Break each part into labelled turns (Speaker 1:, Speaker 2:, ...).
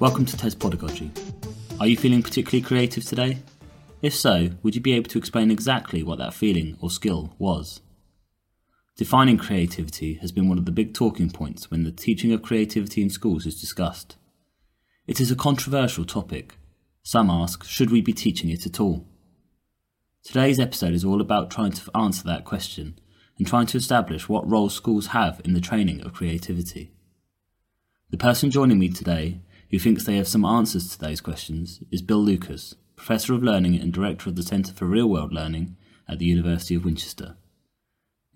Speaker 1: Welcome to TES Podagogy. Are you feeling particularly creative today? If so, would you be able to explain exactly what that feeling or skill was? Defining creativity has been one of the big talking points when the teaching of creativity in schools is discussed. It is a controversial topic. Some ask, should we be teaching it at all? Today's episode is all about trying to answer that question and trying to establish what role schools have in the training of creativity. The person joining me today who thinks they have some answers to those questions is Bill Lucas, Professor of Learning and Director of the Centre for Real World Learning at the University of Winchester.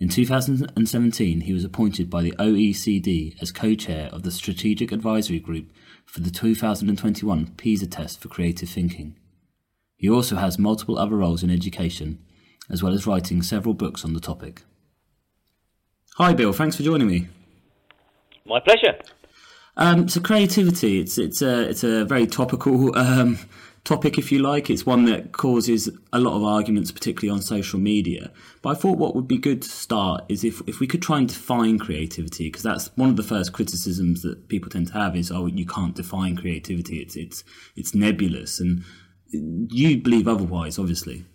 Speaker 1: In 2017, he was appointed by the OECD as co chair of the Strategic Advisory Group for the 2021 PISA test for creative thinking. He also has multiple other roles in education, as well as writing several books on the topic. Hi, Bill. Thanks for joining me.
Speaker 2: My pleasure.
Speaker 1: Um, so creativity, it's it's a it's a very topical um, topic, if you like. It's one that causes a lot of arguments, particularly on social media. But I thought what would be good to start is if if we could try and define creativity, because that's one of the first criticisms that people tend to have is, oh, you can't define creativity. It's it's it's nebulous, and you believe otherwise, obviously.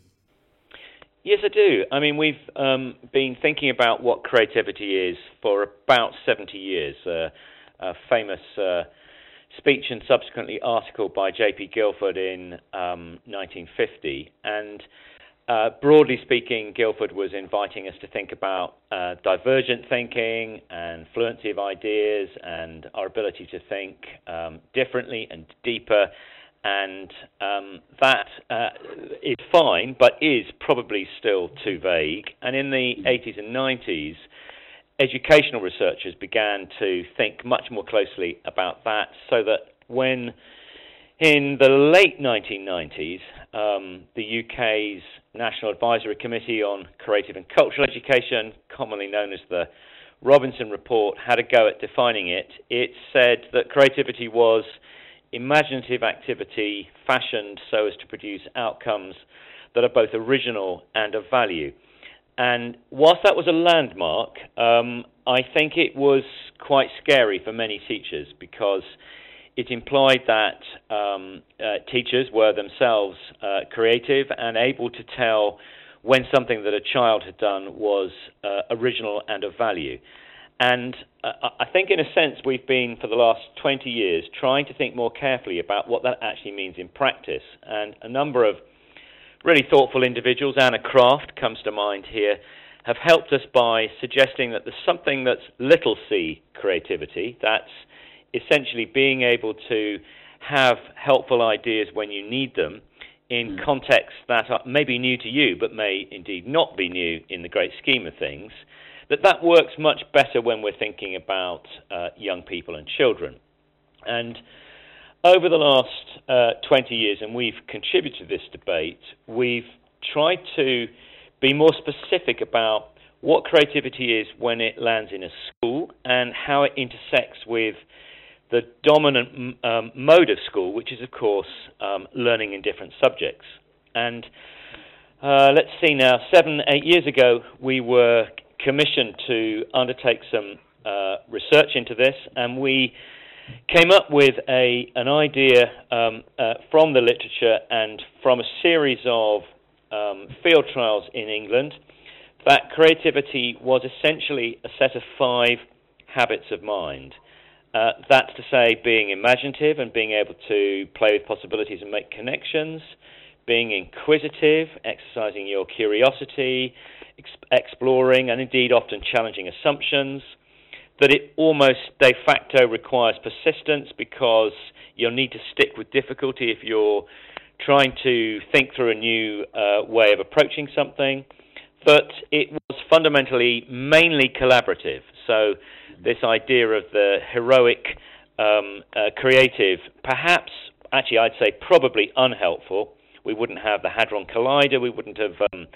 Speaker 2: Yes, I do. I mean, we've um, been thinking about what creativity is for about 70 years. Uh, a famous uh, speech and subsequently article by J.P. Guilford in um, 1950. And uh, broadly speaking, Guilford was inviting us to think about uh, divergent thinking and fluency of ideas and our ability to think um, differently and deeper. And um, that uh, is fine, but is probably still too vague. And in the 80s and 90s, educational researchers began to think much more closely about that so that when in the late 1990s, um, the UK's National Advisory Committee on Creative and Cultural Education, commonly known as the Robinson Report, had a go at defining it. It said that creativity was imaginative activity fashioned so as to produce outcomes that are both original and of value. And whilst that was a landmark, um, I think it was quite scary for many teachers because it implied that um, uh, teachers were themselves uh, creative and able to tell when something that a child had done was uh, original and of value. And uh, I think, in a sense, we've been for the last 20 years trying to think more carefully about what that actually means in practice. And a number of really thoughtful individuals, Anna Craft comes to mind here, have helped us by suggesting that there's something that's little c creativity. That's essentially being able to have helpful ideas when you need them in mm. contexts that are maybe new to you, but may indeed not be new in the great scheme of things. That that works much better when we're thinking about uh, young people and children. And over the last uh, 20 years, and we've contributed to this debate, we've tried to be more specific about what creativity is when it lands in a school and how it intersects with the dominant um, mode of school, which is, of course, um, learning in different subjects. And uh, let's see now, seven, eight years ago, we were commissioned to undertake some uh, research into this, and we came up with a an idea um, uh, from the literature and from a series of um, field trials in England that creativity was essentially a set of five habits of mind. Uh, that's to say, being imaginative and being able to play with possibilities and make connections, being inquisitive, exercising your curiosity, exploring, and indeed often challenging assumptions that it almost de facto requires persistence because you'll need to stick with difficulty if you're trying to think through a new uh, way of approaching something. But it was fundamentally mainly collaborative. So, this idea of the heroic um, uh, creative, perhaps, actually, I'd say probably unhelpful. We wouldn't have the Hadron Collider, we wouldn't have um,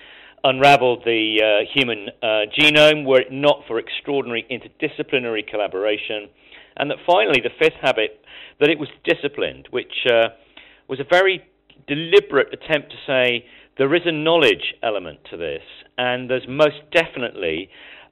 Speaker 2: unraveled the uh, human uh, genome were it not for extraordinary interdisciplinary collaboration. And that finally, the fifth habit, that it was disciplined, which uh, was a very deliberate attempt to say there is a knowledge element to this, and there's most definitely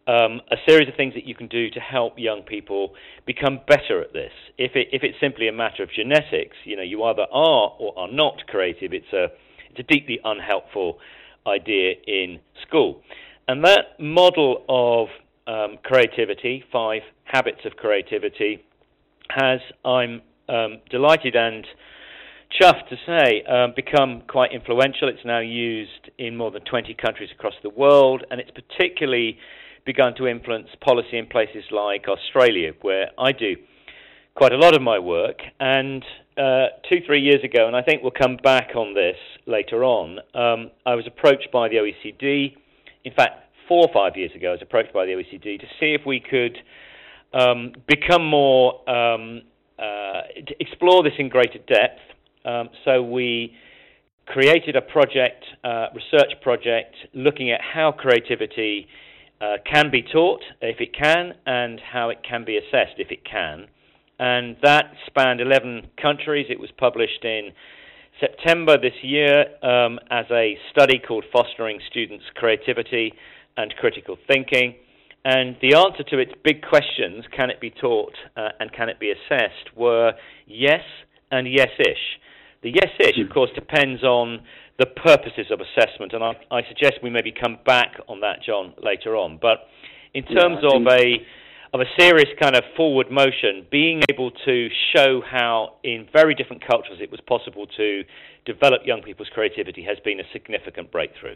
Speaker 2: um, a series of things that you can do to help young people become better at this. If it if it's simply a matter of genetics, you know, you either are or are not creative. It's a it's a deeply unhelpful idea in school, and that model of um, creativity, five habits of creativity, has I'm um, delighted and chuffed to say, um, become quite influential. It's now used in more than 20 countries across the world, and it's particularly begun to influence policy in places like Australia, where I do quite a lot of my work. And uh, two, three years ago, and I think we'll come back on this later on, um, I was approached by the OECD. In fact, four or five years ago, I was approached by the OECD to see if we could um, become more, um, uh, explore this in greater depth. Um, so we created a project, uh, research project, looking at how creativity uh, can be taught, if it can, and how it can be assessed, if it can. And that spanned 11 countries. It was published in September this year um, as a study called Fostering Students' Creativity and Critical Thinking. And the answer to its big questions, can it be taught uh, and can it be assessed, were yes and yes ish. The yes ish, of course, depends on the purposes of assessment, and I, I, suggest we maybe come back on that, John, later on. But in terms yeah, of a of a serious kind of forward motion, being able to show how in very different cultures it was possible to develop young people's creativity has been a significant breakthrough.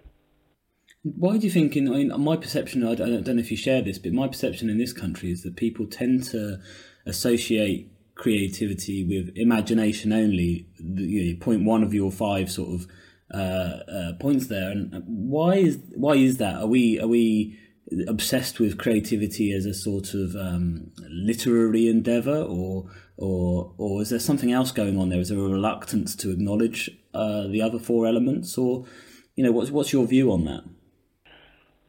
Speaker 1: Why do you think? In, in my perception, I don't, I don't know if you share this, but my perception in this country is that people tend to associate creativity with imagination only. The, you know, point one of your five sort of uh, uh, points there, and why is why is that? Are we are we obsessed with creativity as a sort of um, literary endeavor, or or or is there something else going on there? Is there a reluctance to acknowledge uh, the other four elements, or you know, what's what's your view on that?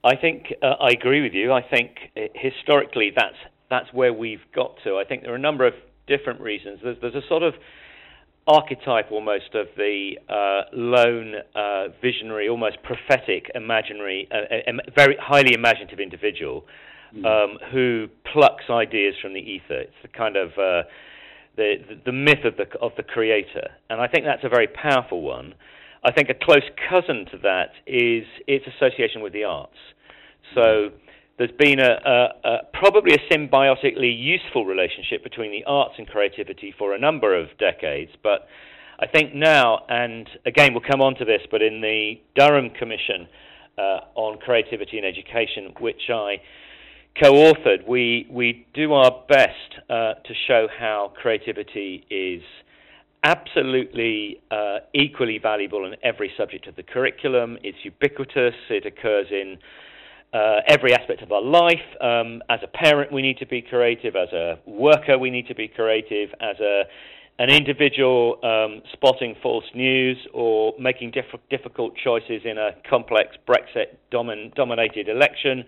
Speaker 2: I think uh, I agree with you. I think uh, historically that's that's where we've got to. I think there are a number of different reasons. There's, there's a sort of archetype almost of the uh, lone, uh, visionary, almost prophetic, imaginary, uh, very highly imaginative individual mm. um, who plucks ideas from the ether. It's the kind of uh, the, the myth of the of the creator, and I think that's a very powerful one. I think a close cousin to that is its association with the arts. So there's been a, a, a, probably a symbiotically useful relationship between the arts and creativity for a number of decades, but I think now, and again we'll come on to this, but in the Durham Commission uh, on Creativity and Education, which I co-authored, we we do our best uh, to show how creativity is absolutely uh, equally valuable in every subject of the curriculum. It's ubiquitous. It occurs in uh, every aspect of our life. Um, as a parent, we need to be creative. As a worker, we need to be creative. As a an individual um, spotting false news or making diff- difficult choices in a complex Brexit domin- dominated election,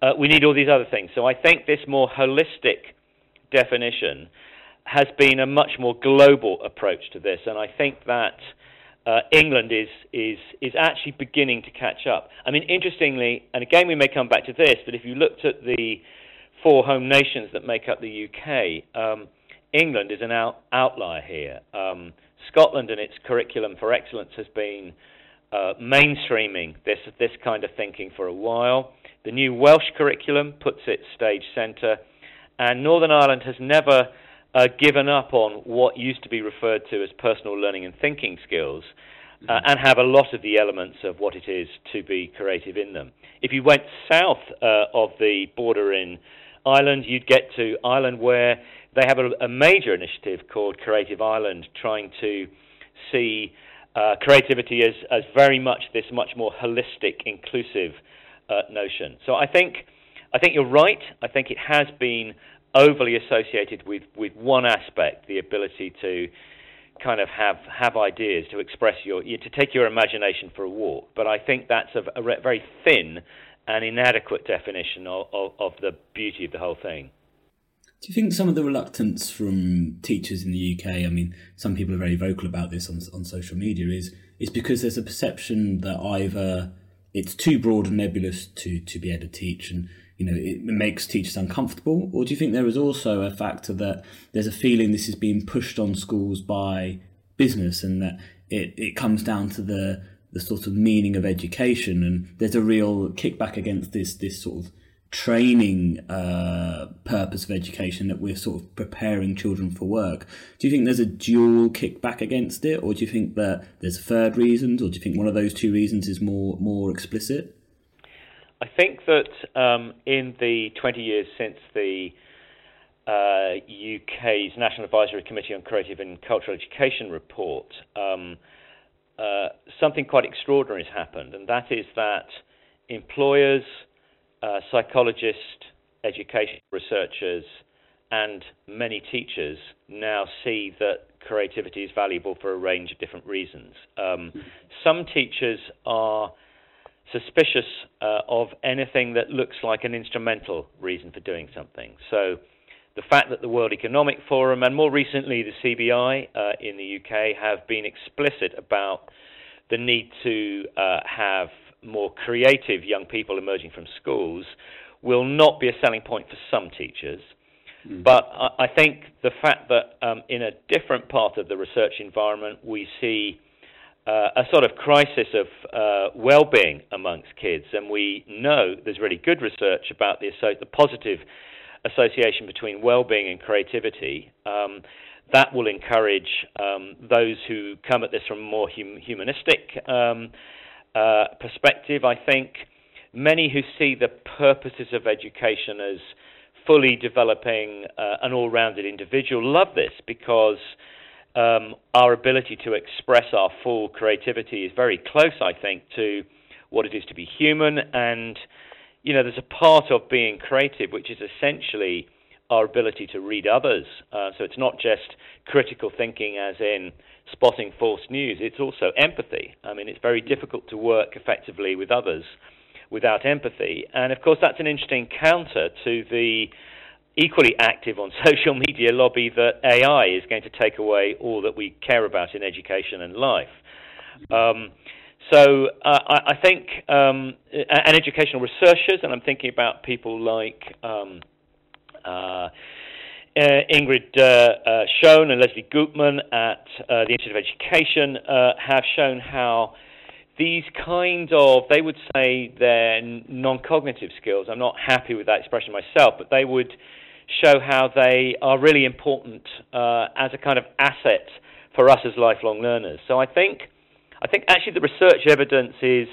Speaker 2: uh, we need all these other things. So I think this more holistic definition has been a much more global approach to this, and I think that uh, England is is is actually beginning to catch up. I mean, interestingly, and again we may come back to this, but if you looked at the four home nations that make up the UK, um, England is an out, outlier here. Um, Scotland and its curriculum for excellence has been uh, mainstreaming this this kind of thinking for a while. The new Welsh curriculum puts it stage centre, and Northern Ireland has never uh, given up on what used to be referred to as personal learning and thinking skills, uh, mm-hmm. and have a lot of the elements of what it is to be creative in them. If you went south uh, of the border in Ireland, you'd get to Ireland where they have a, a major initiative called Creative Ireland, trying to see uh, creativity as, as very much this much more holistic, inclusive uh, notion. So I think I think you're right. I think it has been overly associated with, with one aspect, the ability to kind of have have ideas, to express your, to take your imagination for a walk. But I think that's a, a very thin and inadequate definition of, of, of the beauty of the whole thing.
Speaker 1: Do you think some of the reluctance from teachers in the UK, I mean, some people are very vocal about this on, on social media, is is because there's a perception that either it's too broad and nebulous to, to be able to teach, and you know it makes teachers uncomfortable, or do you think there is also a factor that there's a feeling this is being pushed on schools by business and that it, it comes down to the the sort of meaning of education and there's a real kickback against this this sort of training uh, purpose of education that we're sort of preparing children for work. Do you think there's a dual kickback against it, or do you think that there's third reasons, or do you think one of those two reasons is more more explicit?
Speaker 2: I think that um, in the 20 years since the uh, UK's National Advisory Committee on Creative and Cultural Education report, um, uh, something quite extraordinary has happened, and that is that employers, uh, psychologists, education researchers, and many teachers now see that creativity is valuable for a range of different reasons. Um, some teachers are suspicious uh, of anything that looks like an instrumental reason for doing something. So, the fact that the World Economic Forum and more recently the CBI uh, in the UK have been explicit about the need to uh, have more creative young people emerging from schools will not be a selling point for some teachers. Mm. But I, I think the fact that um, in a different part of the research environment we see uh, a sort of crisis of uh, well-being amongst kids, and we know there's really good research about the, the positive association between well-being and creativity. Um, that will encourage um, those who come at this from a more hum- humanistic um, uh, perspective. I think many who see the purposes of education as fully developing uh, an all-rounded individual love this because um, our ability to express our full creativity is very close, I think, to what it is to be human. And, you know, there's a part of being creative which is essentially our ability to read others. Uh, so it's not just critical thinking as in spotting false news, it's also empathy. I mean, it's very difficult to work effectively with others without empathy. And of course, that's an interesting counter to the equally active on social media lobby that AI is going to take away all that we care about in education and life. Um, so uh, I, I, think, um, and educational researchers, and I'm thinking about people like um, uh, uh, Ingrid uh, uh, Schoon and Leslie Gutman at uh, the Institute of Education have shown how these kind of, they would say they're non cognitive skills. I'm not happy with that expression myself, but they would show how they are really important uh, as a kind of asset for us as lifelong learners. So I think, I think actually the research evidence is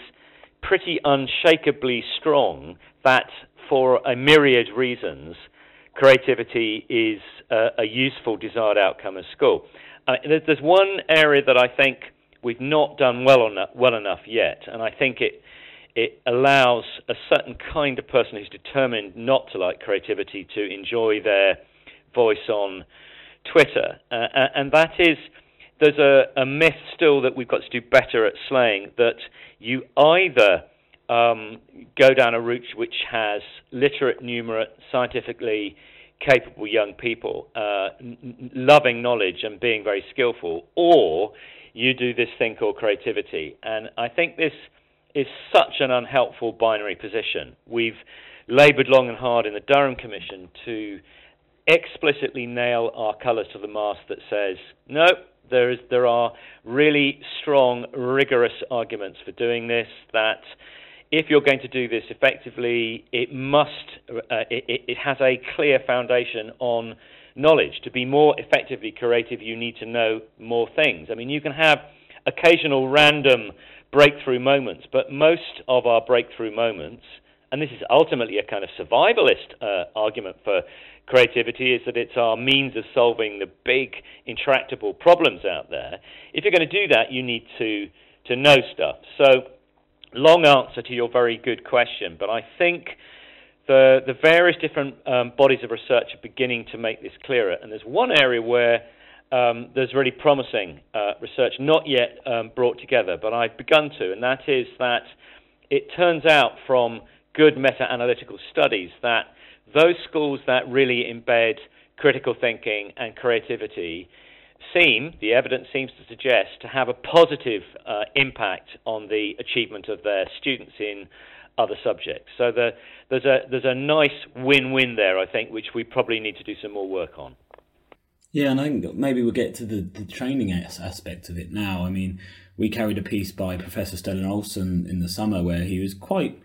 Speaker 2: pretty unshakably strong that for a myriad reasons, creativity is a, a useful desired outcome of school. Uh, there's, there's one area that I think we've not done well, on, well enough yet, and I think it it allows a certain kind of person who's determined not to like creativity to enjoy their voice on Twitter. Uh, and that is, there's a, a, myth still that we've got to do better at slaying that you either um, go down a route which has literate, numerate, scientifically capable young people, uh, n- loving knowledge and being very skillful, or you do this thing called creativity. And I think this is such an unhelpful binary position. We've laboured long and hard in the Durham Commission to explicitly nail our colours to the mast that says, no, there, is, there are really strong, rigorous arguments for doing this, that if you're going to do this effectively, it must, uh, it, it has a clear foundation on knowledge. To be more effectively creative, you need to know more things. I mean, you can have occasional random breakthrough moments, but most of our breakthrough moments, and this is ultimately a kind of survivalist uh, argument for creativity, is that it's our means of solving the big intractable problems out there. If you're going to do that, you need to to know stuff. So, long answer to your very good question, but I think the the various different um, bodies of research are beginning to make this clearer, and there's one area where um, there's really promising uh, research not yet um, brought together, but I've begun to, and that is that it turns out from good meta analytical studies that those schools that really embed critical thinking and creativity seem, the evidence seems to suggest, to have a positive uh, impact on the achievement of their students in other subjects. So the, there's a there's a nice win-win there, I think, which we probably need to do some more work on.
Speaker 1: Yeah, and I think maybe we'll get to the, the training aspect of it now. I mean, we carried a piece by Professor Stellan Ohlsson in the summer where he was quite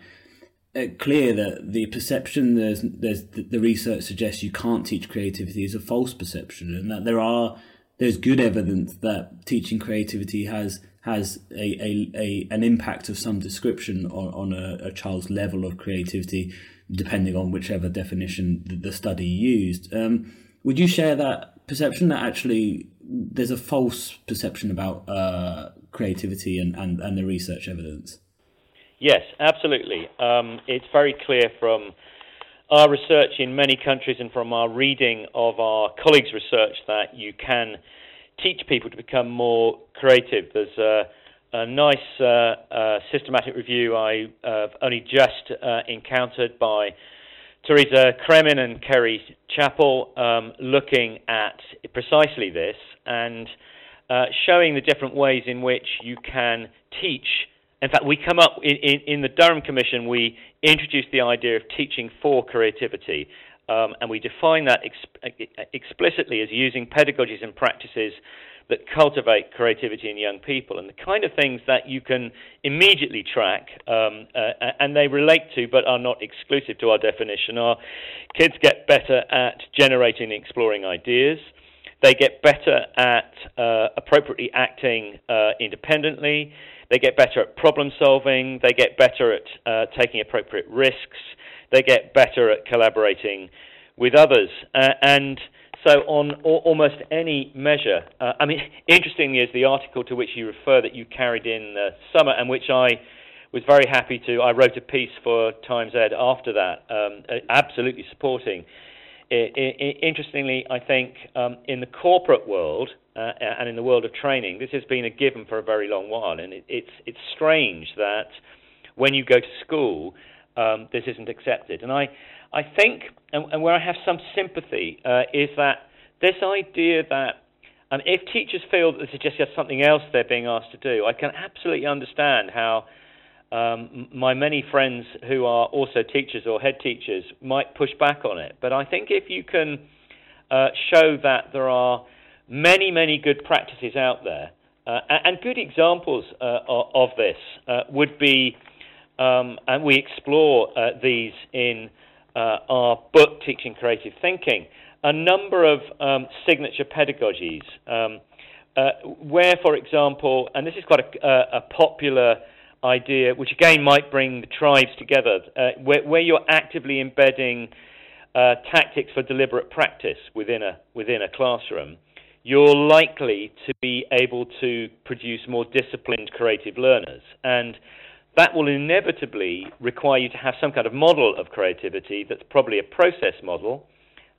Speaker 1: uh, clear that the perception there's there's the research suggests you can't teach creativity is a false perception, and that there are there's good evidence that teaching creativity has has a, a, a an impact of some description on, on a, a child's level of creativity, depending on whichever definition the, the study used. Um, would you share that perception that actually there's a false perception about uh, creativity and, and, and the research evidence?
Speaker 2: Yes, absolutely. Um, it's very clear from our research in many countries and from our reading of our colleagues' research that you can teach people to become more creative. There's a, a nice uh, uh, systematic review I have uh, only just uh, encountered by Teresa Cremin and Kerry Chappell um, looking at precisely this and uh, showing the different ways in which you can teach in fact, we come up in, in, in the Durham Commission, we introduced the idea of teaching for creativity. Um, and we define that ex- explicitly as using pedagogies and practices that cultivate creativity in young people and the kind of things that you can immediately track um, uh, and they relate to but are not exclusive to our definition are kids get better at generating and exploring ideas. They get better at uh, appropriately acting uh, independently. They get better at problem solving. They get better at uh, taking appropriate risks. They get better at collaborating with others. Uh, and so, on almost any measure, uh, I mean, interestingly, is the article to which you refer that you carried in the summer, and which I was very happy to. I wrote a piece for Times Ed after that, um, absolutely supporting. interestingly, I think um, in the corporate world, uh, and in the world of training, this has been a given for a very long while, and it, it's it's strange that when you go to school, um, this isn't accepted. And I I think, and, and where I have some sympathy, uh, is that this idea that um, if teachers feel that this is just something else they're being asked to do, I can absolutely understand how. Um, my many friends who are also teachers or head teachers might push back on it, but I think if you can uh, show that there are many, many good practices out there. Uh, and good examples uh, of this uh, would be, um, and we explore uh, these in uh, our book, Teaching Creative Thinking, a number of um, signature pedagogies, um, uh, where, for example, and this is quite a, a, popular idea, which again might bring the tribes together, where, where, you're actively embedding tactics for deliberate practice within a, within a classroom you're likely to be able to produce more disciplined creative learners. And that will inevitably require you to have some kind of model of creativity that's probably a process model,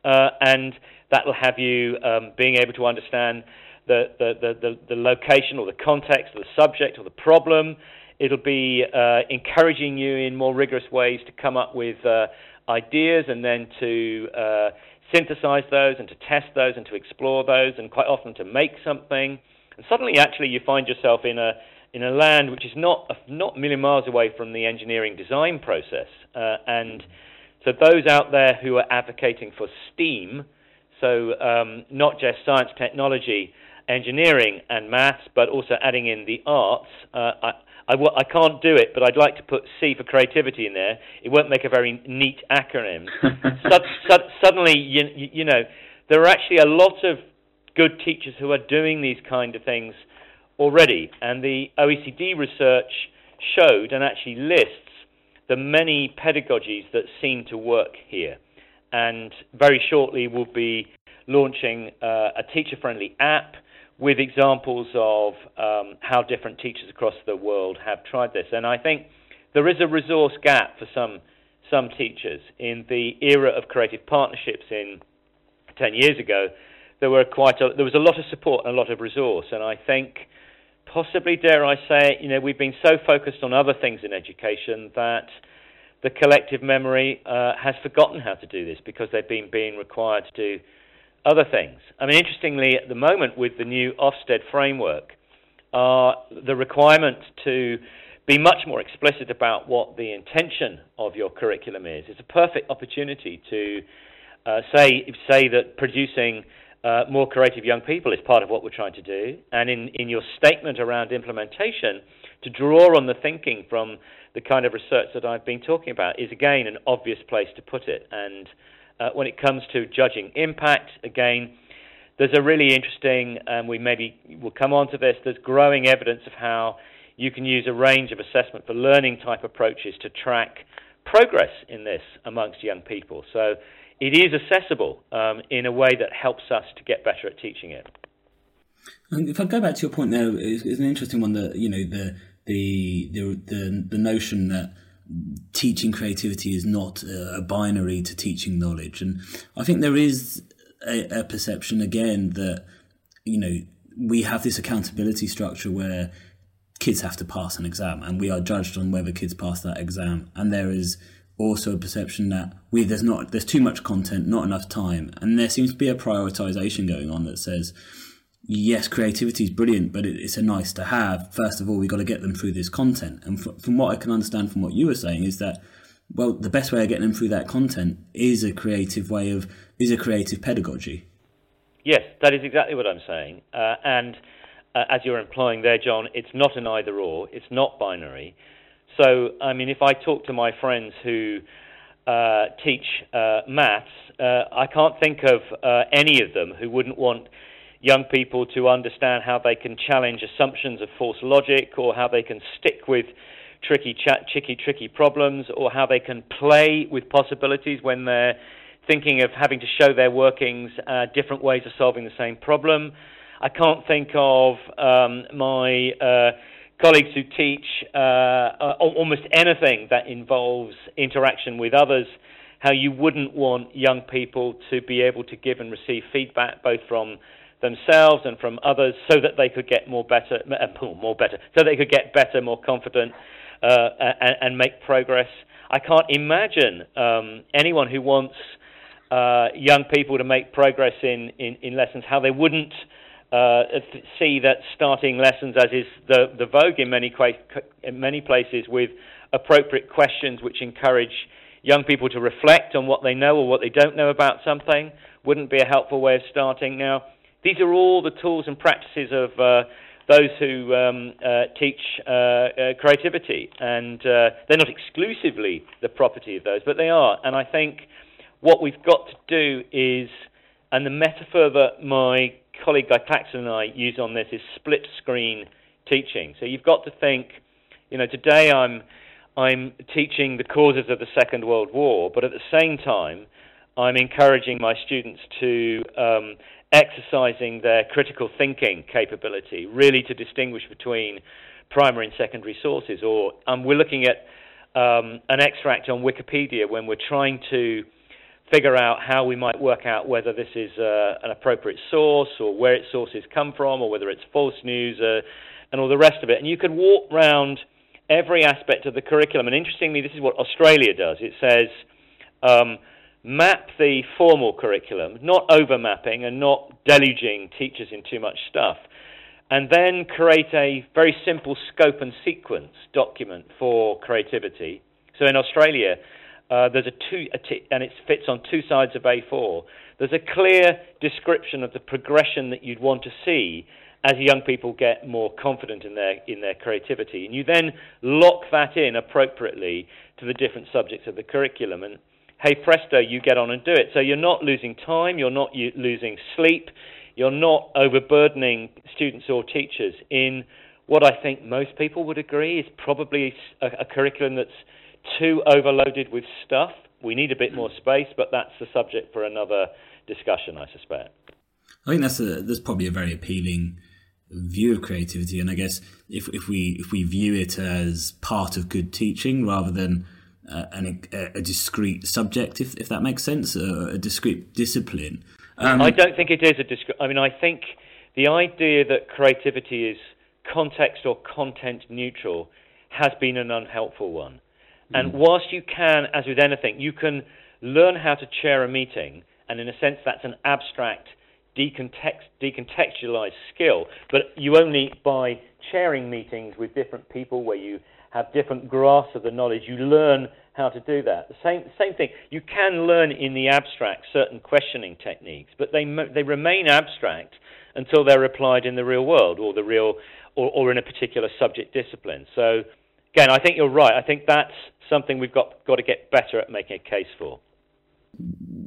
Speaker 2: uh, and that will have you um, being able to understand the, the, the, the, location or the context or the subject or the problem. It'll be uh, encouraging you in more rigorous ways to come up with uh, ideas and then to uh, synthesize those and to test those and to explore those and quite often to make something. And suddenly, actually, you find yourself in a in a land which is not not a million miles away from the engineering design process. Uh, and so, those out there who are advocating for STEAM, so um, not just science, technology, engineering, and maths, but also adding in the arts, uh, I, I w- I can't do it, but I'd like to put C for creativity in there. It won't make a very neat acronym. suddenly, you, you know, there are actually a lot of good teachers who are doing these kind of things already. And the OECD research showed and actually lists the many pedagogies that seem to work here. And very shortly, we'll be launching uh, a teacher friendly app with examples of um, how different teachers across the world have tried this. And I think there is a resource gap for some some teachers. In the era of creative partnerships in 10 years ago, there were quite a, there was a lot of support and a lot of resource. And I think possibly, dare I say it, you know, we've been so focused on other things in education that the collective memory uh, has forgotten how to do this because they've been being required to do other things. I mean, interestingly, at the moment with the new Ofsted framework, uh, the requirement to be much more explicit about what the intention of your curriculum is. It's a perfect opportunity to uh, say say that producing uh, more creative young people is part of what we're trying to do, and in, in your statement around implementation, to draw on the thinking from the kind of research that I've been talking about is again an obvious place to put it. And uh, when it comes to judging impact, again, there's a really interesting, and we maybe will come on to this, there's growing evidence of how you can use a range of assessment for learning type approaches to track progress in this amongst young people. So it is accessible um, in a way that helps us to get better at teaching it.
Speaker 1: And if I go back to your point there, it's, it's an interesting one that you know the the the the, the notion that teaching creativity is not a binary to teaching knowledge, and I think there is a, a perception again that you know we have this accountability structure where kids have to pass an exam and we are judged on whether kids pass that exam and there is also a perception that we there's not there's too much content not enough time. And there seems to be a prioritization going on that says yes creativity is brilliant but it, it's a nice to have. First of all we've got to get them through this content. And f- from what i can understand from what you were saying is that well the best way of getting them through that content is a creative way of is a creative pedagogy.
Speaker 2: Yes that is exactly what i'm saying. Uh, and uh, as you're implying there, John, it's not an either or, it's not binary. So, I mean, if I talk to my friends who uh, teach uh, maths, uh, I can't think of uh, any of them who wouldn't want young people to understand how they can challenge assumptions of false logic or how they can stick with tricky, ch- tricky, tricky problems or how they can play with possibilities when they're thinking of having to show their workings uh, different ways of solving the same problem. I can't think of um, my uh, colleagues who teach uh, almost anything that involves interaction with others, how you wouldn't want young people to be able to give and receive feedback both from themselves and from others so that they could get more better, uh, more better, so they could get better, more confident, uh, and, and, make progress. I can't imagine um, anyone who wants uh, young people to make progress in, in, in lessons how they wouldn't uh, see that starting lessons, as is the, the vogue in many, in many places, with appropriate questions which encourage young people to reflect on what they know or what they don't know about something, wouldn't be a helpful way of starting. Now, these are all the tools and practices of uh, those who um, uh, teach uh, uh creativity, and uh, they're not exclusively the property of those, but they are. And I think what we've got to do is, and the metaphor that my colleague Guy Claxton and I use on this is split screen teaching. So you've got to think, you know, today I'm I'm teaching the causes of the Second World War, but at the same time, I'm encouraging my students to um, exercising their critical thinking capability, really to distinguish between primary and secondary sources. Or um, we're looking at um, an extract on Wikipedia when we're trying to figure out how we might work out whether this is uh, an appropriate source or where its sources come from or whether it's false news uh, and all the rest of it. And you could walk round every aspect of the curriculum. And interestingly, this is what Australia does. It says um, map the formal curriculum, not overmapping and not deluging teachers in too much stuff. And then create a very simple scope and sequence document for creativity. So in Australia, uh, there's a two, a t- and it fits on two sides of A4. There's a clear description of the progression that you'd want to see as young people get more confident in their in their creativity, and you then lock that in appropriately to the different subjects of the curriculum. And hey presto, you get on and do it. So you're not losing time, you're not losing sleep, you're not overburdening students or teachers in what I think most people would agree is probably a, a curriculum that's too overloaded with stuff. We need a bit more space, but that's the subject for another discussion, I suspect.
Speaker 1: I think that's a, that's probably a very appealing view of creativity, and I guess if if we if we view it as part of good teaching rather than uh, an, a, a, discrete subject, if if that makes sense, a, a discrete discipline.
Speaker 2: Um, I don't think it is a discrete. I mean, I think the idea that creativity is context or content neutral has been an unhelpful one. And mm. whilst you can, as with anything, you can learn how to chair a meeting, and in a sense, that's an abstract, decontext, decontextualized skill. But you only, by chairing meetings with different people where you have different grasps of the knowledge, you learn how to do that. The same, same thing. You can learn in the abstract certain questioning techniques, but they, they remain abstract until they're applied in the real world or the real or, or in a particular subject discipline. So again, I think you're right. I think that's something we've got got to get better at making a case for.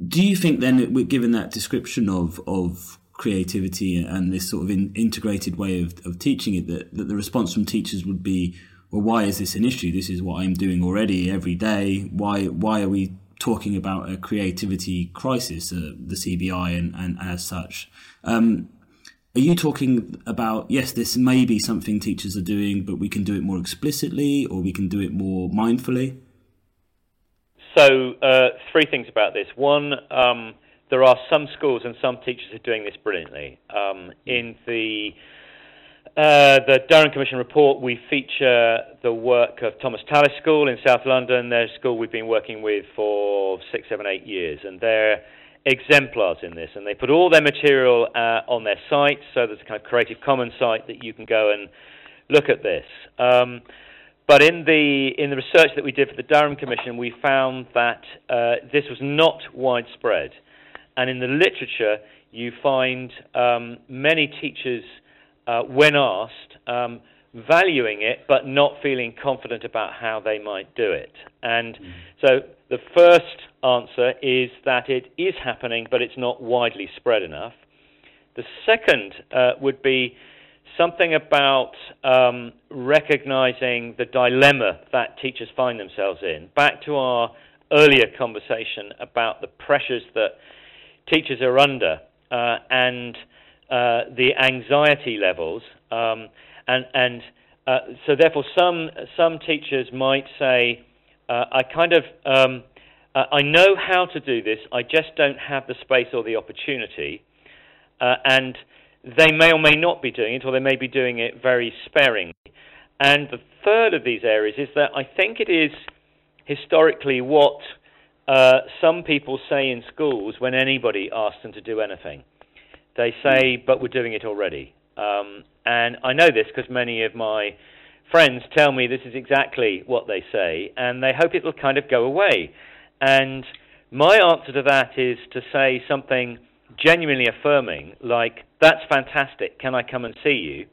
Speaker 1: Do you think then, given that description of of creativity and this sort of in, integrated way of, of teaching it, that, that the response from teachers would be, well, why is this an issue? This is what I'm doing already every day. Why why are we talking about a creativity crisis, uh, the CBI, and, and as such? Um, are you talking about yes, this may be something teachers are doing, but we can do it more explicitly, or we can do it more mindfully?
Speaker 2: So, uh, three things about this. One, um, there are some schools and some teachers are doing this brilliantly. Um, in the uh, the Durham Commission report, we feature the work of Thomas Tallis School in South London. They're a school we've been working with for six, seven, eight years, and they're exemplars in this. And they put all their material uh, on their site, so there's a kind of Creative Commons site that you can go and look at this. Um, but in the in the research that we did for the Durham Commission, we found that uh, this was not widespread, and in the literature, you find um, many teachers uh, when asked, um, valuing it but not feeling confident about how they might do it. And mm. so the first answer is that it is happening, but it's not widely spread enough. The second uh, would be something about um, recognizing the dilemma that teachers find themselves in. Back to our earlier conversation about the pressures that teachers are under uh, and uh, the anxiety levels. Um, and and uh, so, therefore, some, some teachers might say, uh, I kind of. Um, uh, I know how to do this, I just don't have the space or the opportunity. Uh, and they may or may not be doing it, or they may be doing it very sparingly. And the third of these areas is that I think it is historically what uh, some people say in schools when anybody asks them to do anything. They say, but we're doing it already. Um, and I know this because many of my friends tell me this is exactly what they say, and they hope it'll kind of go away. And my answer to that is to say something genuinely affirming, like, that's fantastic, can I come and see you?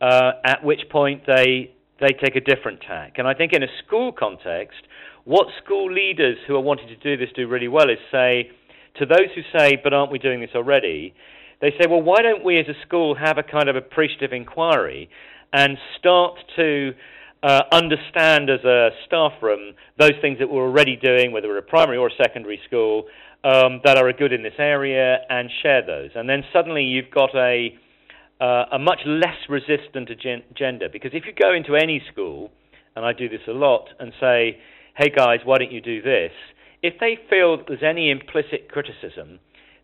Speaker 2: Uh, at which point they, they take a different tack. And I think in a school context, what school leaders who are wanting to do this do really well is say, to those who say, but aren't we doing this already? They say, well, why don't we as a school have a kind of appreciative inquiry and start to uh, understand as a staff room those things that we're already doing, whether we're a primary or a secondary school, um, that are good in this area, and share those. And then suddenly you've got a uh, a much less resistant agenda. Because if you go into any school, and I do this a lot, and say, hey guys, why don't you do this? If they feel there's any implicit criticism,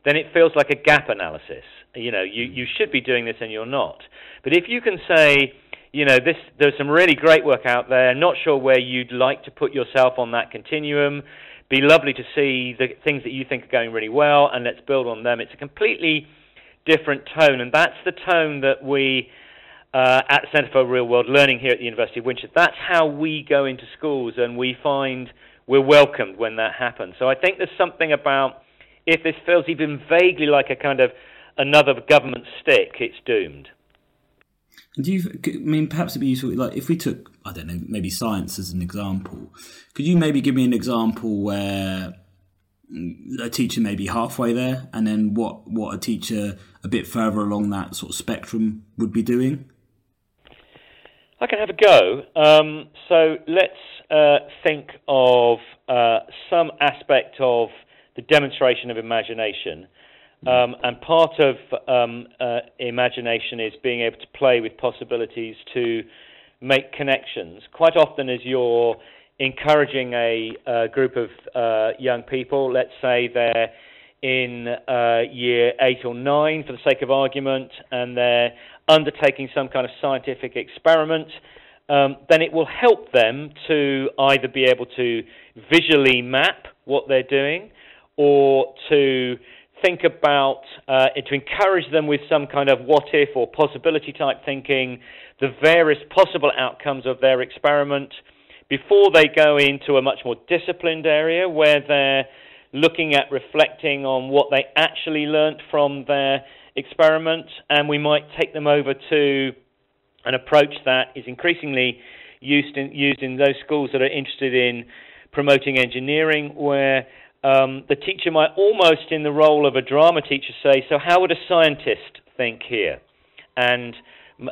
Speaker 2: then it feels like a gap analysis. You know, you, you should be doing this and you're not. But if you can say, you know, this, there's some really great work out there, not sure where you'd like to put yourself on that continuum, be lovely to see the things that you think are going really well, and let's build on them. It's a completely different tone, and that's the tone that we uh, at Centre for Real World Learning here at the University of Winchester, that's how we go into schools, and we find we're welcomed when that happens. So I think there's something about if this feels even vaguely like a kind of another government stick, it's doomed.
Speaker 1: And do you? I mean, perhaps it'd be useful, like if we took, I don't know, maybe science as an example. Could you maybe give me an example where a teacher may be halfway there, and then what what a teacher a bit further along that sort of spectrum would be doing?
Speaker 2: I can have a go. Um, so let's uh, think of uh, some aspect of the demonstration of imagination. Um, and part of um, uh, imagination is being able to play with possibilities to make connections. Quite often, as you're encouraging a, a group of uh, young people, let's say they're in uh, year eight or nine for the sake of argument, and they're undertaking some kind of scientific experiment, um, then it will help them to either be able to visually map what they're doing or to think about, uh, to encourage them with some kind of what if or possibility type thinking, the various possible outcomes of their experiment before they go into a much more disciplined area where they're looking at reflecting on what they actually learnt from their experiment, and we might take them over to an approach that is increasingly used in, used in those schools that are interested in promoting engineering, where um, the teacher might almost, in the role of a drama teacher, say, "So, how would a scientist think here?" and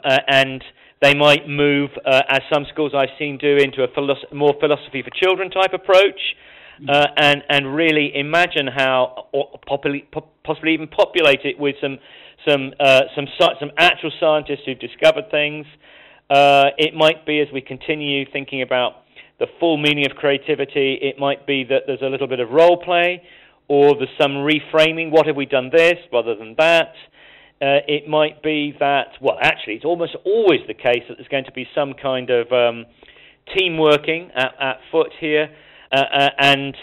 Speaker 2: uh, and they might move, uh, as some schools I've seen do, into a philosoph- more philosophy for children type approach, uh, and and really imagine how, or possibly, possibly even populate it with some some uh, some some actual scientists who've discovered things. Uh, it might be as we continue thinking about the full meaning of creativity. It might be that there's a little bit of role play, or there's some reframing. What have we done this rather than that? Uh, it might be that, well, actually, it's almost always the case that there's going to be some kind of um, team working at, at foot here, uh, uh, and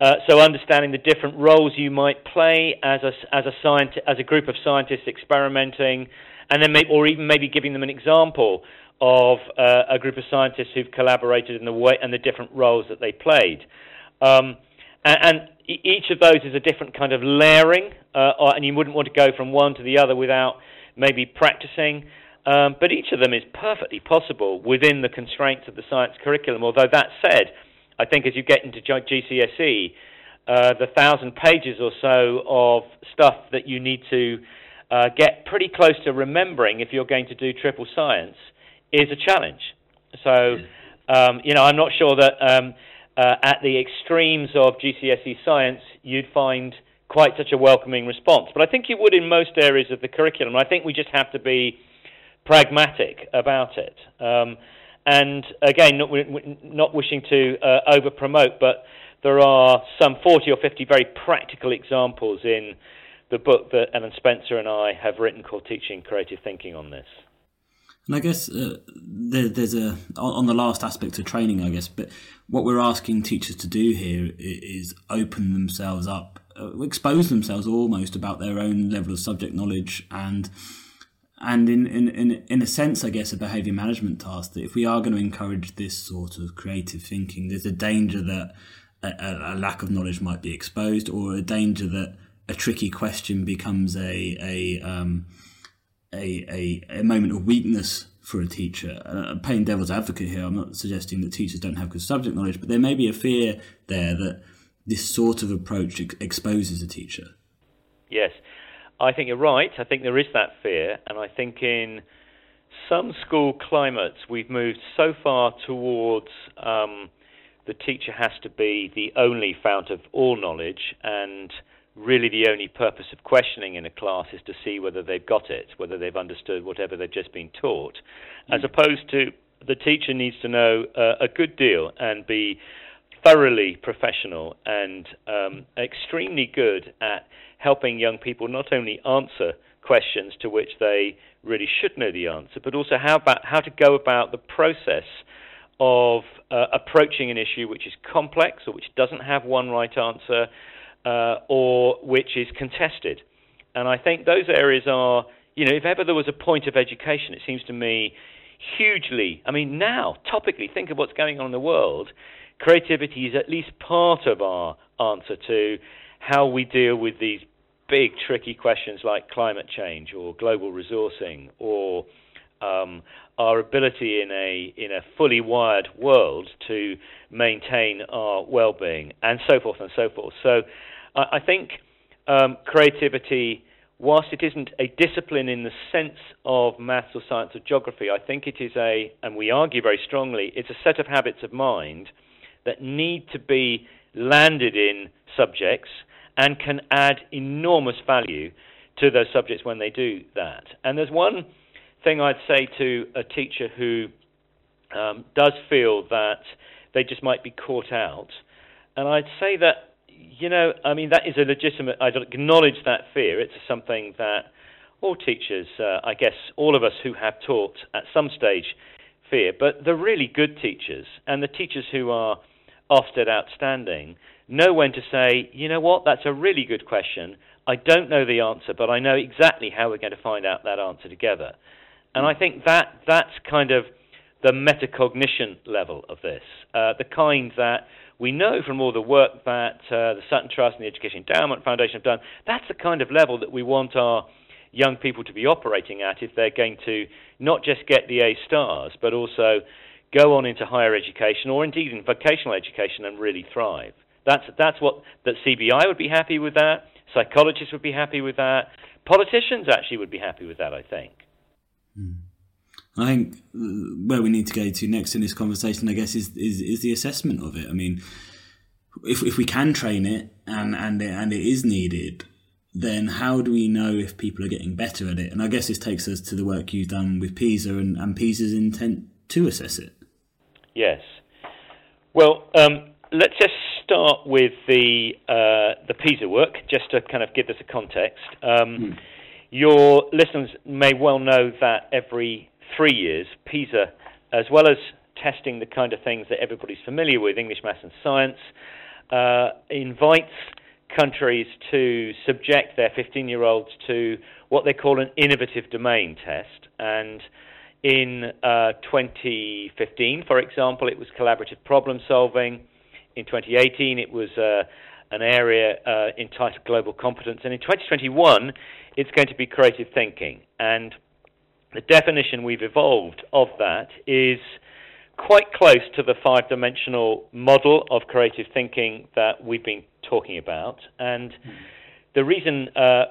Speaker 2: uh, so understanding the different roles you might play as a as a as a group of scientists experimenting, and then maybe, or even maybe giving them an example of uh, a group of scientists who've collaborated in the way and the different roles that they played. Um, and, and, each of those is a different kind of layering, uh, and you wouldn't want to go from one to the other without maybe practicing. Um, but each of them is perfectly possible within the constraints of the science curriculum. Although that said, I think as you get into GCSE, uh, the thousand pages or so of stuff that you need to uh, get pretty close to remembering if you're going to do triple science is a challenge. So, um, you know, I'm not sure that um, uh, at the extremes of GCSE science you'd find quite such a welcoming response. But I think you would in most areas of the curriculum. I think we just have to be pragmatic about it. Um, and again, not, not wishing to uh, over promote, but there are some 40 or 50 very practical examples in the book that Ellen Spencer and I have written called Teaching Creative Thinking on this.
Speaker 1: And I guess uh, there, there's a on the last aspect of training, I guess, but what we're asking teachers to do here is open themselves up, uh, expose themselves almost about their own level of subject knowledge and and in, in, in, in a sense, I guess, a behaviour management task that if we are going to encourage this sort of creative thinking, there's a danger that a, a, lack of knowledge might be exposed, or a danger that a tricky question becomes a a um, a, a, a moment of weakness for a teacher. Uh, playing devil's advocate here, I'm not suggesting that teachers don't have good subject knowledge, but there may be a fear there that this sort of approach ex- exposes a teacher.
Speaker 2: Yes. I think you're right. I think there is that fear, and I think in some school climates we've moved so far towards um, the teacher has to be the only fount of all knowledge, and really the only purpose of questioning in a class is to see whether they've got it, whether they've understood whatever they've just been taught, as opposed to the teacher needs to know uh, a good deal and be thoroughly professional and um, extremely good at helping young people not only answer questions to which they really should know the answer, but also how about how to go about the process of uh, approaching an issue which is complex or which doesn't have one right answer uh, or which is contested. And I think those areas are, you know, if ever there was a point of education, it seems to me hugely. I mean, now, topically, think of what's going on in the world. Creativity is at least part of our answer to how we deal with these big, tricky questions like climate change or global resourcing or um, our ability in a in a fully wired world to maintain our well-being and so forth and so forth. So, I, I think um, creativity, whilst it isn't a discipline in the sense of maths or science or geography, I think it is a, and we argue very strongly, it's a set of habits of mind that need to be landed in subjects and can add enormous value to those subjects when they do that. And there's one thing I'd say to a teacher who um, does feel that they just might be caught out, and I'd say that, you know, I mean, that is a legitimate, I acknowledge that fear. It's something that all teachers, uh, I guess all of us who have taught at some stage, fear. But the really good teachers and the teachers who are often outstanding know when to say, you know what, that's a really good question. I don't know the answer, but I know exactly how we're going to find out that answer together. And I think that that's kind of the metacognition level of this, uh, the kind that we know from all the work that uh, the Sutton Trust and the Education Endowment Foundation have done. That's the kind of level that we want our young people to be operating at if they're going to not just get the A stars, but also go on into higher education or indeed in vocational education and really thrive. That's that's what that CBI would be happy with that. Psychologists would be happy with that. Politicians actually would be happy with that. I think.
Speaker 1: Mm. I think uh, where we need to go to next in this conversation, I guess, is is, is the assessment of it. I mean, if if we can train it and and it, and it is needed, then how do we know if people are getting better at it? And I guess this takes us to the work you've done with PISA and, and PISA's intent to assess it.
Speaker 2: Yes. Well, um, let's just start with the uh, the PISA work, just to kind of give this a context. Um, hmm. Your listeners may well know that every three years, PISA, as well as testing the kind of things that everybody's familiar with, English, maths, and science, uh, invites countries to subject their 15 year olds to what they call an innovative domain test. And in uh, 2015, for example, it was collaborative problem solving. In 2018, it was uh, an area uh, entitled global competence. And in 2021, it's going to be creative thinking. And the definition we've evolved of that is quite close to the five dimensional model of creative thinking that we've been talking about. And the reason uh,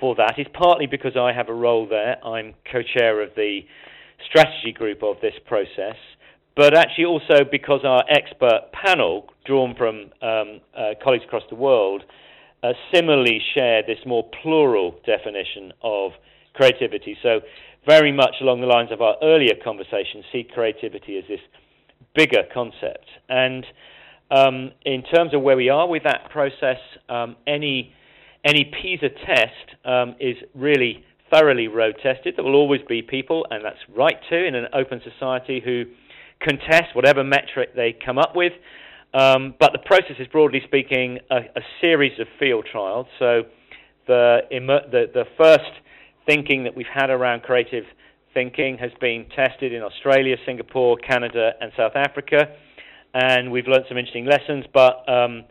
Speaker 2: for that is partly because I have a role there. I'm co chair of the strategy group of this process, but actually also because our expert panel, drawn from um, uh, colleagues across the world, uh, similarly share this more plural definition of creativity. So very much along the lines of our earlier conversation, see creativity as this bigger concept. And um, in terms of where we are with that process, um, any any PISA test um, is really thoroughly road tested. There will always be people, and that's right too, in an open society who contest whatever metric they come up with. Um, but the process is broadly speaking a, a series of field trials. So the, the, the first thinking that we've had around creative thinking has been tested in Australia, Singapore, Canada, and South Africa, and we've learned some interesting lessons. But um,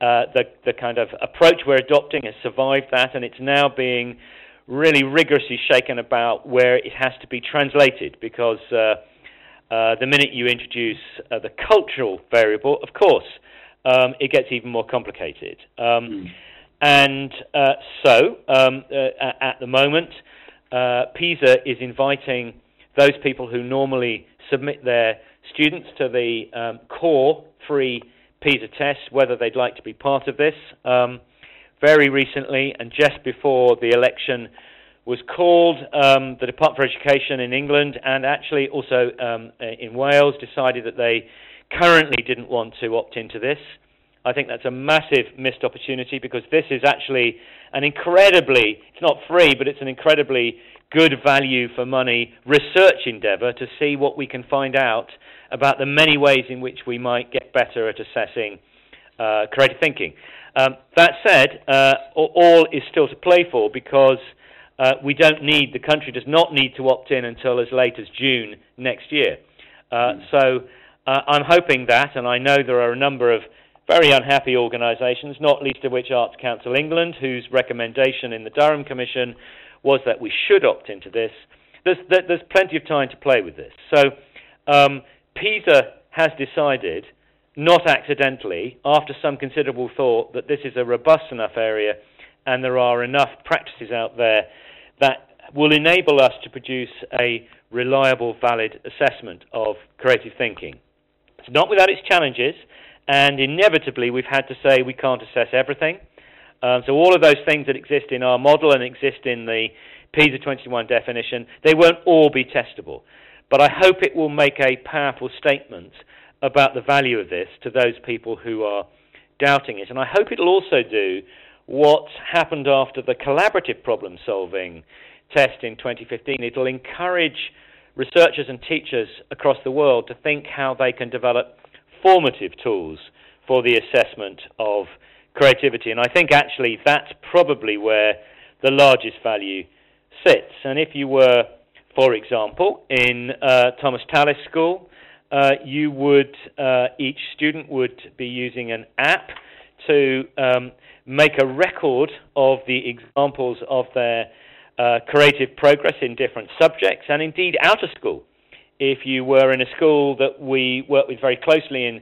Speaker 2: uh, the the kind of approach we're adopting has survived that, and it's now being really rigorously shaken about where it has to be translated because. Uh, uh, the minute you introduce uh, the cultural variable, of course, um, it gets even more complicated. Um, mm. And uh, so, um, uh, at the moment, uh, PISA is inviting those people who normally submit their students to the um, core three PISA tests, whether they'd like to be part of this. Um, very recently, and just before the election was called, um, the Department for Education in England and actually also um, in Wales decided that they currently didn't want to opt into this. I think that's a massive missed opportunity because this is actually an incredibly, it's not free, but it's an incredibly good value for money research endeavor to see what we can find out about the many ways in which we might get better at assessing uh, creative thinking. Um, that said, uh, all is still to play for because uh, we don't need, the country does not need to opt in until as late as June next year. Mm. So uh, I'm hoping that, and I know there are a number of very unhappy organisations, not least of which Arts Council England, whose recommendation in the Durham Commission was that we should opt into this. There's, there's plenty of time to play with this. So um, PISA has decided, not accidentally, after some considerable thought, that this is a robust enough area and there are enough practices out there that will enable us to produce a reliable, valid assessment of creative thinking. It's not without its challenges. And inevitably, we've had to say we can't assess everything. Um, so all of those things that exist in our model and exist in the PISA 21 definition, they won't all be testable. But I hope it will make a powerful statement about the value of this to those people who are doubting it. And I hope it'll also do what happened after the collaborative problem solving test in 2015. It'll encourage researchers and teachers across the world to think how they can develop formative tools for the assessment of creativity. And I think actually that's probably where the largest value sits. And if you were, for example, in uh, Thomas Tallis School, uh, you would uh, each student would be using an app to um, make a record of the examples of their uh, creative progress in different subjects, and indeed out of school. If you were in a school that we work with very closely in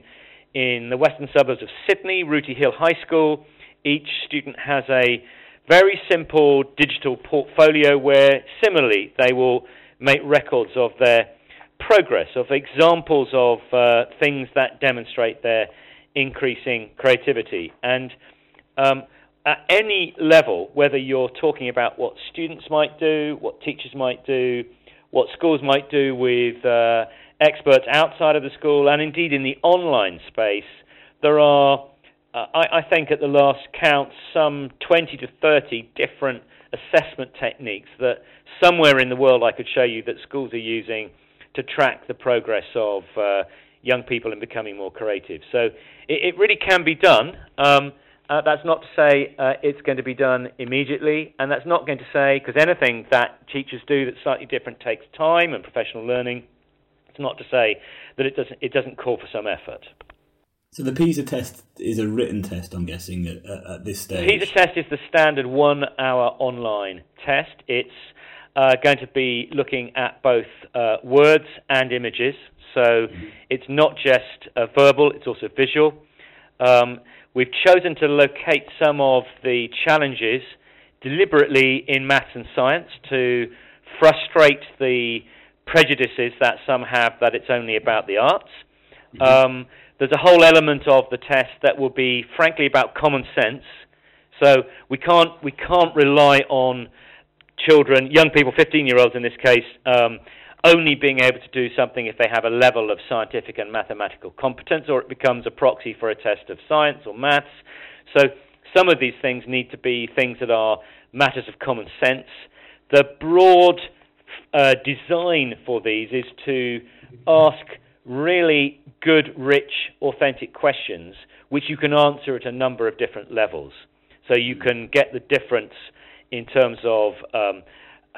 Speaker 2: in the western suburbs of Sydney, Rooty Hill High School, each student has a very simple digital portfolio where similarly they will make records of their progress, of examples of uh, things that demonstrate their increasing creativity. And um, at any level, whether you're talking about what students might do, what teachers might do, what schools might do with uh, experts outside of the school, and indeed in the online space, there are, uh, I, I think at the last count, some 20 to 30 different assessment techniques that somewhere in the world I could show you that schools are using to track the progress of uh, young people in becoming more creative. So it, it really can be done. Um, uh, that's not to say uh, it's going to be done immediately, and that's not going to say because anything that teachers do that's slightly different takes time and professional learning. It's not to say that it doesn't it doesn't call for some effort.
Speaker 1: So the PISA test is a written test, I'm guessing, at, at this stage.
Speaker 2: The PISA test is the standard one-hour online test. It's uh, going to be looking at both uh, words and images. So mm-hmm. it's not just uh, verbal; it's also visual. Um, We've chosen to locate some of the challenges deliberately in maths and science to frustrate the prejudices that some have that it's only about the arts. Mm-hmm. Um, there's a whole element of the test that will be, frankly, about common sense. So we can't we can't rely on children, young people, 15 year olds in this case, um, only being able to do something if they have a level of scientific and mathematical competence, or it becomes a proxy for a test of science or maths. So some of these things need to be things that are matters of common sense. The broad uh, design for these is to ask really good, rich, authentic questions, which you can answer at a number of different levels. So you can get the difference in terms of um,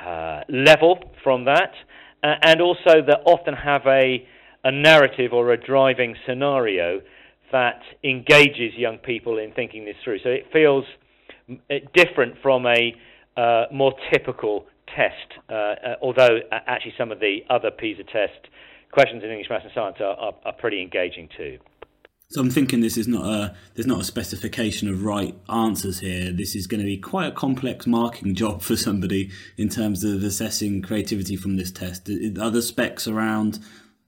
Speaker 2: uh, level from that uh, and also that often have a, a narrative or a driving scenario that engages young people in thinking this through. So it feels different from a uh, more typical test, uh, uh, although actually some of the other PISA test questions in English, Maths and Science are, are, are pretty engaging too.
Speaker 1: So I'm thinking this is not a there's not a specification of right answers here. This is going to be quite a complex marking job for somebody in terms of assessing creativity from this test. Are Other specs around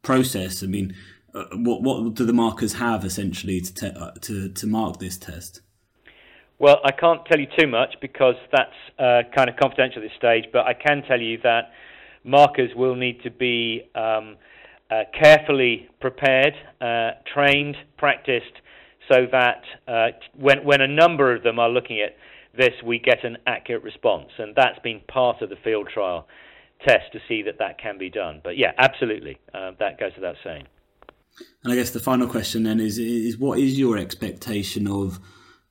Speaker 1: process. I mean, uh, what what do the markers have essentially to te- uh, to to mark this test?
Speaker 2: Well, I can't tell you too much because that's uh, kind of confidential at this stage. But I can tell you that markers will need to be um, uh, carefully prepared, uh, trained, practiced, so that uh, when, when a number of them are looking at this, we get an accurate response. And that's been part of the field trial test to see that that can be done. But yeah, absolutely, uh, that goes without saying.
Speaker 1: And I guess the final question then is: is what is your expectation of,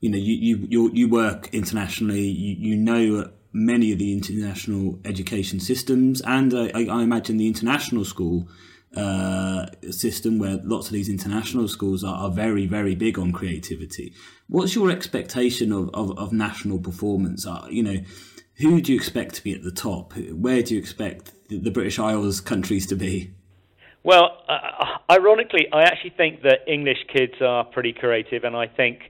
Speaker 1: you know, you you you, work internationally, you, you know many of the international education systems, and I, I imagine the international school uh, system where lots of these international schools are, are, very, very big on creativity. What's your expectation of, of, of national performance? Uh, you know, who do you expect to be at the top? Where do you expect the, the British Isles countries to be?
Speaker 2: Well, uh, ironically, I actually think that English kids are pretty creative, and I think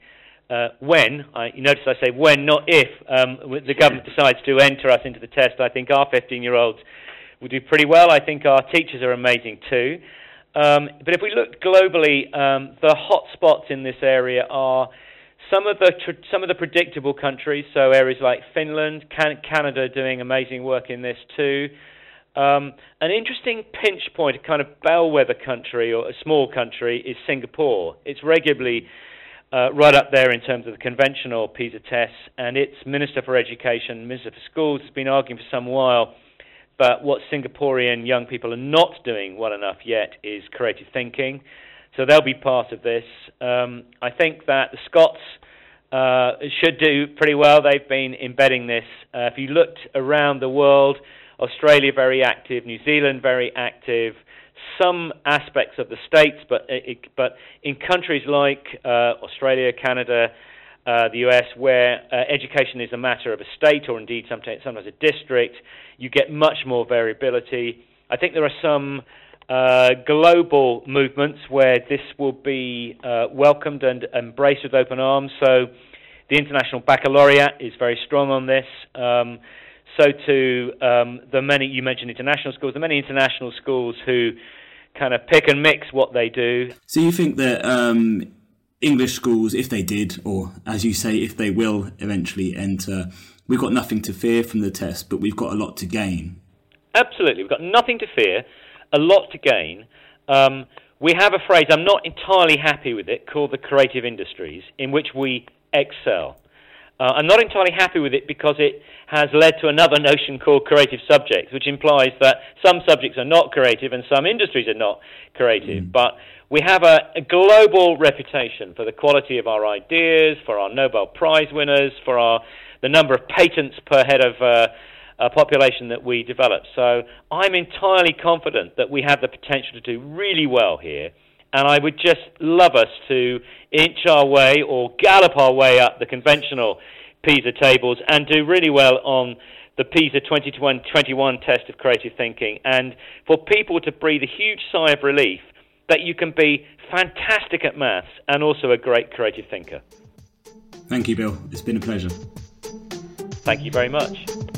Speaker 2: uh, when, I, you notice I say when, not if, um, the government decides to enter us into the test, I think our 15 year olds we do pretty well. I think our teachers are amazing too. Um, but if we look globally, um, the hot spots in this area are some of the tr- some of the predictable countries. So areas like Finland, Can- Canada, doing amazing work in this too. Um, an interesting pinch point, a kind of bellwether country or a small country, is Singapore. It's regularly uh, right up there in terms of the conventional PISA tests, and its Minister for Education, Minister for Schools, has been arguing for some while but what Singaporean young people are not doing well enough yet is creative thinking. So they'll be part of this. Um, I think that the Scots uh, should do pretty well. They've been embedding this. Uh, if you looked around the world, Australia very active, New Zealand very active, some aspects of the states, but it, but in countries like uh, Australia, Canada, uh, the US, where uh, education is a matter of a state or indeed sometimes, sometimes a district, you get much more variability. I think there are some uh, global movements where this will be uh, welcomed and embraced with open arms. So the International Baccalaureate is very strong on this. Um, so too um, the many you mentioned international schools, the many international schools who kind of pick and mix what they do.
Speaker 1: So you think that um, English schools, if they did, or as you say, if they will eventually enter, we've got nothing to fear from the test, but we've got a lot to gain.
Speaker 2: Absolutely, we've got nothing to fear, a lot to gain. Um, we have a phrase, I'm not entirely happy with it, called the creative industries, in which we excel. Uh, I'm not entirely happy with it because it has led to another notion called creative subjects, which implies that some subjects are not creative and some industries are not creative. Mm. But we have a, a, global reputation for the quality of our ideas, for our Nobel Prize winners, for our the number of patents per head of uh, a population that we develop. So I'm entirely confident that we have the potential to do really well here. And I would just love us to inch our way or gallop our way up the conventional PISA tables and do really well on the PISA 2021 test of creative thinking. And for people to breathe a huge sigh of relief that you can be fantastic at maths and also a great creative thinker.
Speaker 1: Thank you, Bill. It's been a pleasure.
Speaker 2: Thank you very much.